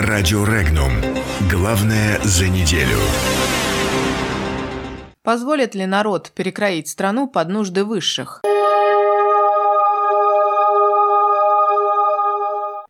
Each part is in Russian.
Радио Регнум. Главное за неделю. Позволит ли народ перекроить страну под нужды высших?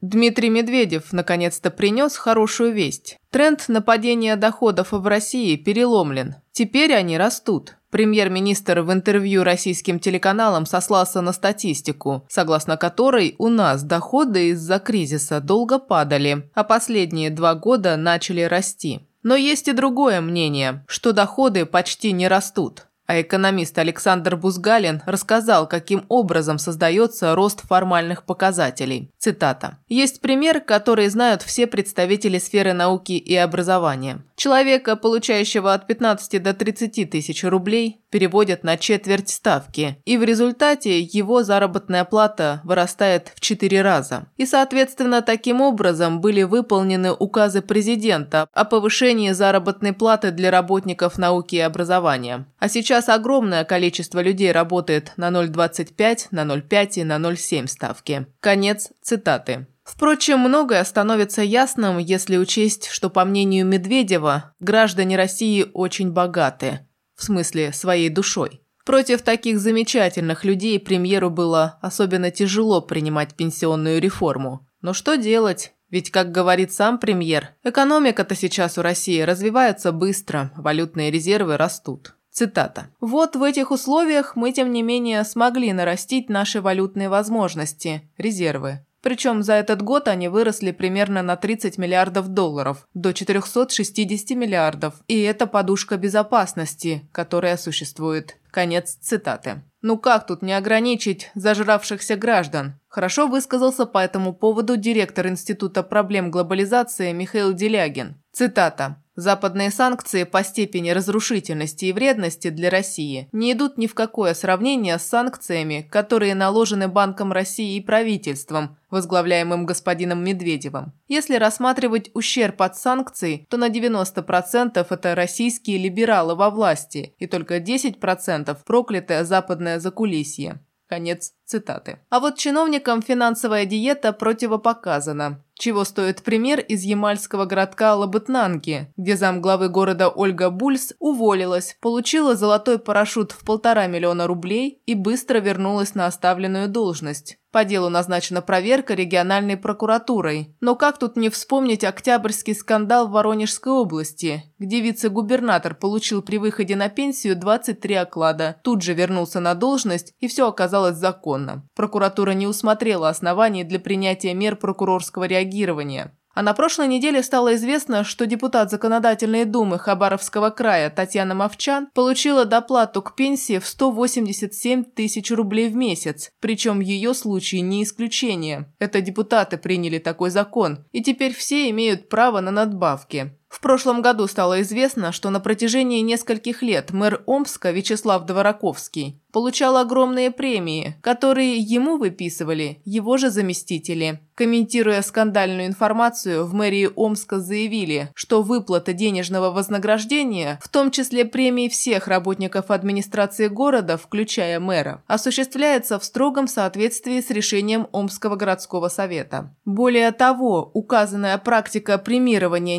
Дмитрий Медведев наконец-то принес хорошую весть. Тренд нападения доходов в России переломлен. Теперь они растут. Премьер-министр в интервью российским телеканалам сослался на статистику, согласно которой у нас доходы из-за кризиса долго падали, а последние два года начали расти. Но есть и другое мнение, что доходы почти не растут. А экономист Александр Бузгалин рассказал, каким образом создается рост формальных показателей. Цитата. «Есть пример, который знают все представители сферы науки и образования. Человека, получающего от 15 до 30 тысяч рублей, переводят на четверть ставки, и в результате его заработная плата вырастает в 4 раза. И, соответственно, таким образом были выполнены указы президента о повышении заработной платы для работников науки и образования. А сейчас огромное количество людей работает на 0,25, на 0,5 и на 0,7 ставки. Конец цитаты. Впрочем, многое становится ясным, если учесть, что, по мнению Медведева, граждане России очень богаты, в смысле своей душой. Против таких замечательных людей премьеру было особенно тяжело принимать пенсионную реформу. Но что делать? Ведь, как говорит сам премьер, экономика-то сейчас у России развивается быстро, валютные резервы растут. Цитата. «Вот в этих условиях мы, тем не менее, смогли нарастить наши валютные возможности, резервы. Причем за этот год они выросли примерно на 30 миллиардов долларов, до 460 миллиардов. И это подушка безопасности, которая существует. Конец цитаты. Ну как тут не ограничить зажравшихся граждан? Хорошо высказался по этому поводу директор Института проблем глобализации Михаил Делягин. Цитата. Западные санкции по степени разрушительности и вредности для России не идут ни в какое сравнение с санкциями, которые наложены Банком России и правительством, возглавляемым господином Медведевым. Если рассматривать ущерб от санкций, то на 90% это российские либералы во власти и только 10% проклятое западное закулисье. Конец цитаты. А вот чиновникам финансовая диета противопоказана. Чего стоит пример из ямальского городка Лабытнанки, где замглавы города Ольга Бульс уволилась, получила золотой парашют в полтора миллиона рублей и быстро вернулась на оставленную должность. По делу назначена проверка региональной прокуратурой. Но как тут не вспомнить октябрьский скандал в Воронежской области, где вице-губернатор получил при выходе на пенсию 23 оклада, тут же вернулся на должность и все оказалось законно. Прокуратура не усмотрела оснований для принятия мер прокурорского реагирования. А на прошлой неделе стало известно, что депутат Законодательной думы Хабаровского края Татьяна Мовчан получила доплату к пенсии в 187 тысяч рублей в месяц, причем ее случай не исключение. Это депутаты приняли такой закон, и теперь все имеют право на надбавки. В прошлом году стало известно, что на протяжении нескольких лет мэр Омска Вячеслав Двораковский получал огромные премии, которые ему выписывали его же заместители. Комментируя скандальную информацию, в мэрии Омска заявили, что выплата денежного вознаграждения, в том числе премии всех работников администрации города, включая мэра, осуществляется в строгом соответствии с решением Омского городского совета. Более того, указанная практика премирования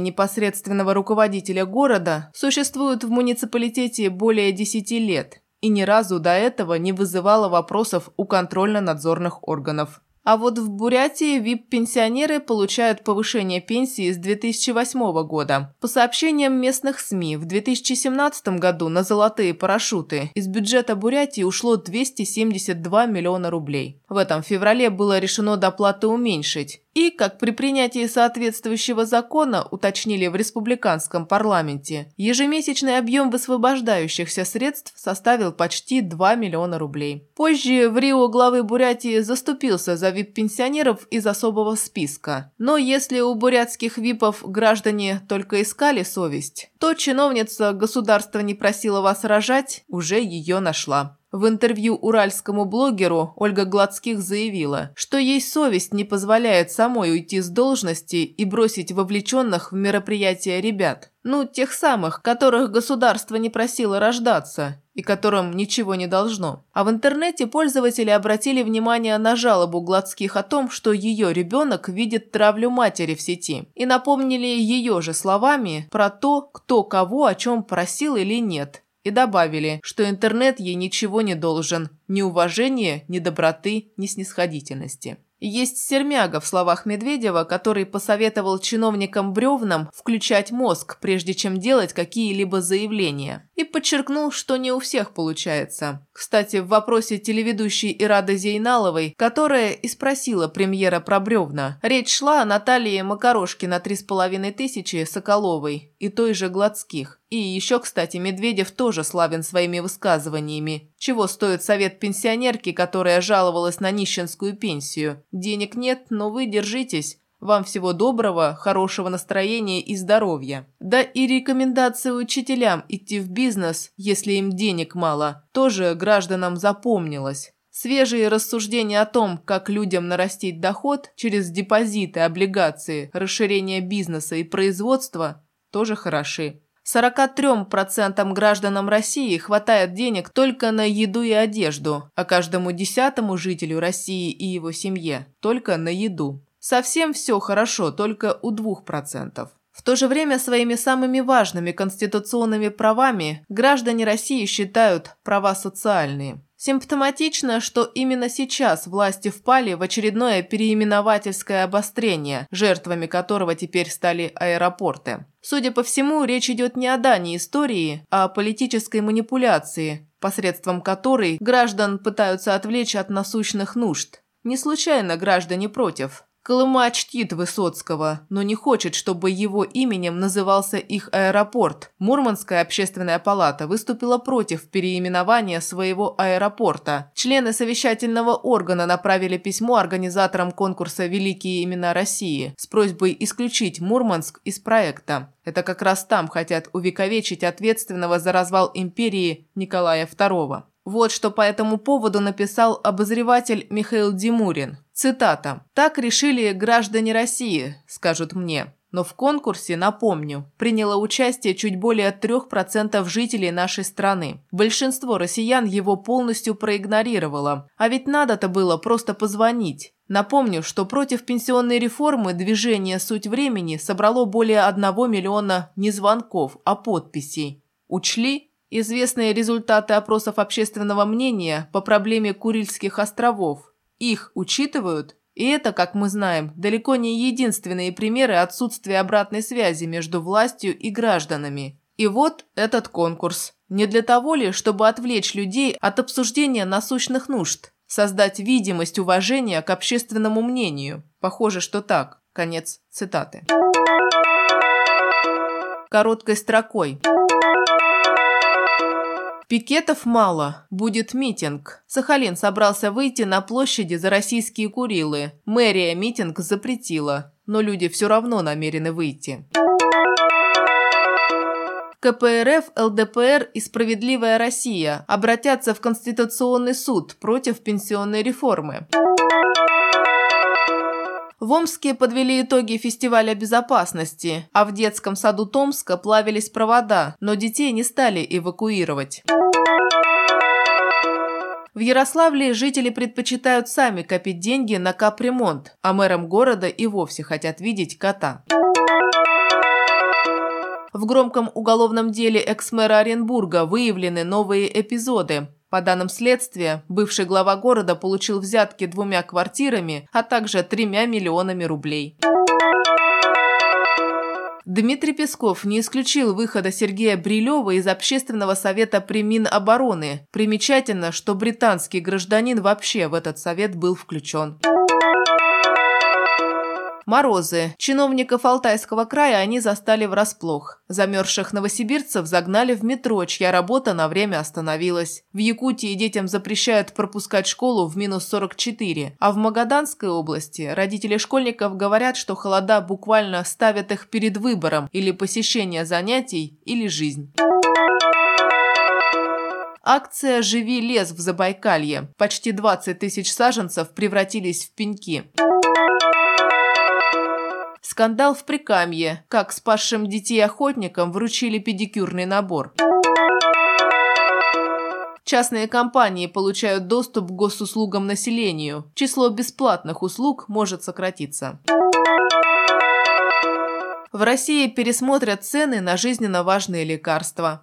непосредственного руководителя города существует в муниципалитете более 10 лет и ни разу до этого не вызывала вопросов у контрольно-надзорных органов. А вот в Бурятии ВИП-пенсионеры получают повышение пенсии с 2008 года. По сообщениям местных СМИ, в 2017 году на золотые парашюты из бюджета Бурятии ушло 272 миллиона рублей. В этом феврале было решено доплаты уменьшить. И, как при принятии соответствующего закона уточнили в республиканском парламенте, ежемесячный объем высвобождающихся средств составил почти 2 миллиона рублей. Позже в Рио главы Бурятии заступился за вип-пенсионеров из особого списка. Но если у бурятских випов граждане только искали совесть, то чиновница «Государство не просило вас рожать» уже ее нашла. В интервью уральскому блогеру Ольга Гладских заявила, что ей совесть не позволяет самой уйти с должности и бросить вовлеченных в мероприятия ребят. Ну, тех самых, которых государство не просило рождаться. и которым ничего не должно. А в интернете пользователи обратили внимание на жалобу Гладских о том, что ее ребенок видит травлю матери в сети, и напомнили ее же словами про то, кто кого о чем просил или нет, и добавили, что интернет ей ничего не должен, ни уважения, ни доброты, ни снисходительности. Есть сермяга в словах Медведева, который посоветовал чиновникам бревнам включать мозг, прежде чем делать какие-либо заявления. И подчеркнул, что не у всех получается. Кстати, в вопросе телеведущей Ирады Зейналовой, которая и спросила премьера про бревна, речь шла о Наталье Макарошке на 3,5 тысячи Соколовой и той же Гладских. И еще, кстати, Медведев тоже славен своими высказываниями. Чего стоит совет пенсионерки, которая жаловалась на нищенскую пенсию? Денег нет, но вы держитесь. Вам всего доброго, хорошего настроения и здоровья. Да и рекомендации учителям идти в бизнес, если им денег мало, тоже гражданам запомнилось. Свежие рассуждения о том, как людям нарастить доход через депозиты, облигации, расширение бизнеса и производства, тоже хороши. 43% гражданам России хватает денег только на еду и одежду, а каждому десятому жителю России и его семье только на еду. Совсем все хорошо, только у 2%. В то же время своими самыми важными конституционными правами граждане России считают права социальные. Симптоматично, что именно сейчас власти впали в очередное переименовательское обострение, жертвами которого теперь стали аэропорты. Судя по всему, речь идет не о дании истории, а о политической манипуляции, посредством которой граждан пытаются отвлечь от насущных нужд. Не случайно граждане против. Колыма чтит Высоцкого, но не хочет, чтобы его именем назывался их аэропорт. Мурманская общественная палата выступила против переименования своего аэропорта. Члены совещательного органа направили письмо организаторам конкурса «Великие имена России» с просьбой исключить Мурманск из проекта. Это как раз там хотят увековечить ответственного за развал империи Николая II. Вот что по этому поводу написал обозреватель Михаил Димурин. Цитата. «Так решили граждане России, скажут мне. Но в конкурсе, напомню, приняло участие чуть более 3% жителей нашей страны. Большинство россиян его полностью проигнорировало. А ведь надо-то было просто позвонить. Напомню, что против пенсионной реформы движение «Суть времени» собрало более 1 миллиона не звонков, а подписей. Учли Известные результаты опросов общественного мнения по проблеме Курильских островов. Их учитывают, и это, как мы знаем, далеко не единственные примеры отсутствия обратной связи между властью и гражданами. И вот этот конкурс. Не для того ли, чтобы отвлечь людей от обсуждения насущных нужд, создать видимость уважения к общественному мнению? Похоже, что так. Конец цитаты. Короткой строкой. Пикетов мало, будет митинг. Сахалин собрался выйти на площади за российские Курилы. Мэрия митинг запретила, но люди все равно намерены выйти. КПРФ, ЛДПР и «Справедливая Россия» обратятся в Конституционный суд против пенсионной реформы. В Омске подвели итоги фестиваля безопасности, а в детском саду Томска плавились провода, но детей не стали эвакуировать. В Ярославле жители предпочитают сами копить деньги на капремонт, а мэрам города и вовсе хотят видеть кота. В громком уголовном деле экс-мэра Оренбурга выявлены новые эпизоды. По данным следствия, бывший глава города получил взятки двумя квартирами, а также тремя миллионами рублей. Дмитрий Песков не исключил выхода Сергея Брилева из Общественного совета при Минобороны. Примечательно, что британский гражданин вообще в этот совет был включен. Морозы. Чиновников Алтайского края они застали врасплох. Замерзших новосибирцев загнали в метро, чья работа на время остановилась. В Якутии детям запрещают пропускать школу в минус 44. А в Магаданской области родители школьников говорят, что холода буквально ставят их перед выбором или посещение занятий, или жизнь. Акция «Живи лес» в Забайкалье. Почти 20 тысяч саженцев превратились в пеньки. Скандал в Прикамье, как спасшим детей охотникам вручили педикюрный набор. Частные компании получают доступ к госуслугам населению. Число бесплатных услуг может сократиться. В России пересмотрят цены на жизненно важные лекарства.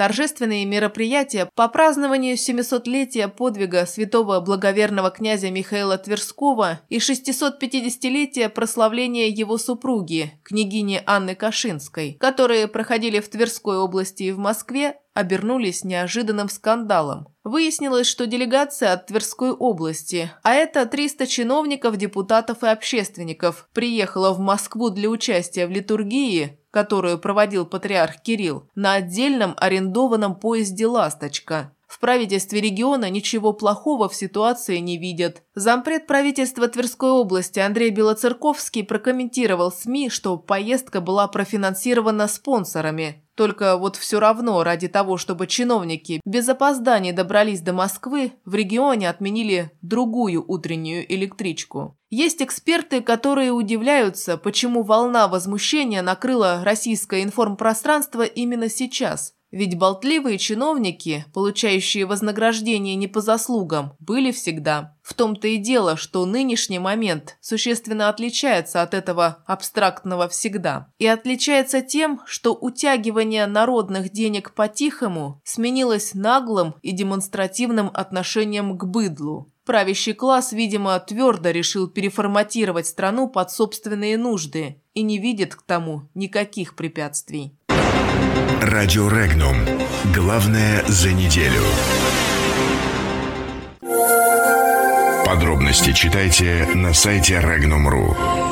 Торжественные мероприятия по празднованию 700-летия подвига святого благоверного князя Михаила Тверского и 650-летия прославления его супруги, княгини Анны Кашинской, которые проходили в Тверской области и в Москве, обернулись неожиданным скандалом. Выяснилось, что делегация от Тверской области, а это 300 чиновников, депутатов и общественников, приехала в Москву для участия в литургии, которую проводил патриарх Кирилл, на отдельном арендованном поезде «Ласточка». В правительстве региона ничего плохого в ситуации не видят. Зампред правительства Тверской области Андрей Белоцерковский прокомментировал СМИ, что поездка была профинансирована спонсорами. Только вот все равно ради того, чтобы чиновники без опозданий добрались до Москвы, в регионе отменили другую утреннюю электричку. Есть эксперты, которые удивляются, почему волна возмущения накрыла российское информпространство именно сейчас – ведь болтливые чиновники, получающие вознаграждение не по заслугам, были всегда. В том-то и дело, что нынешний момент существенно отличается от этого абстрактного всегда. И отличается тем, что утягивание народных денег по-тихому сменилось наглым и демонстративным отношением к быдлу. Правящий класс, видимо, твердо решил переформатировать страну под собственные нужды и не видит к тому никаких препятствий. Радио Регнум. Главное за неделю. Подробности читайте на сайте Regnum.ru.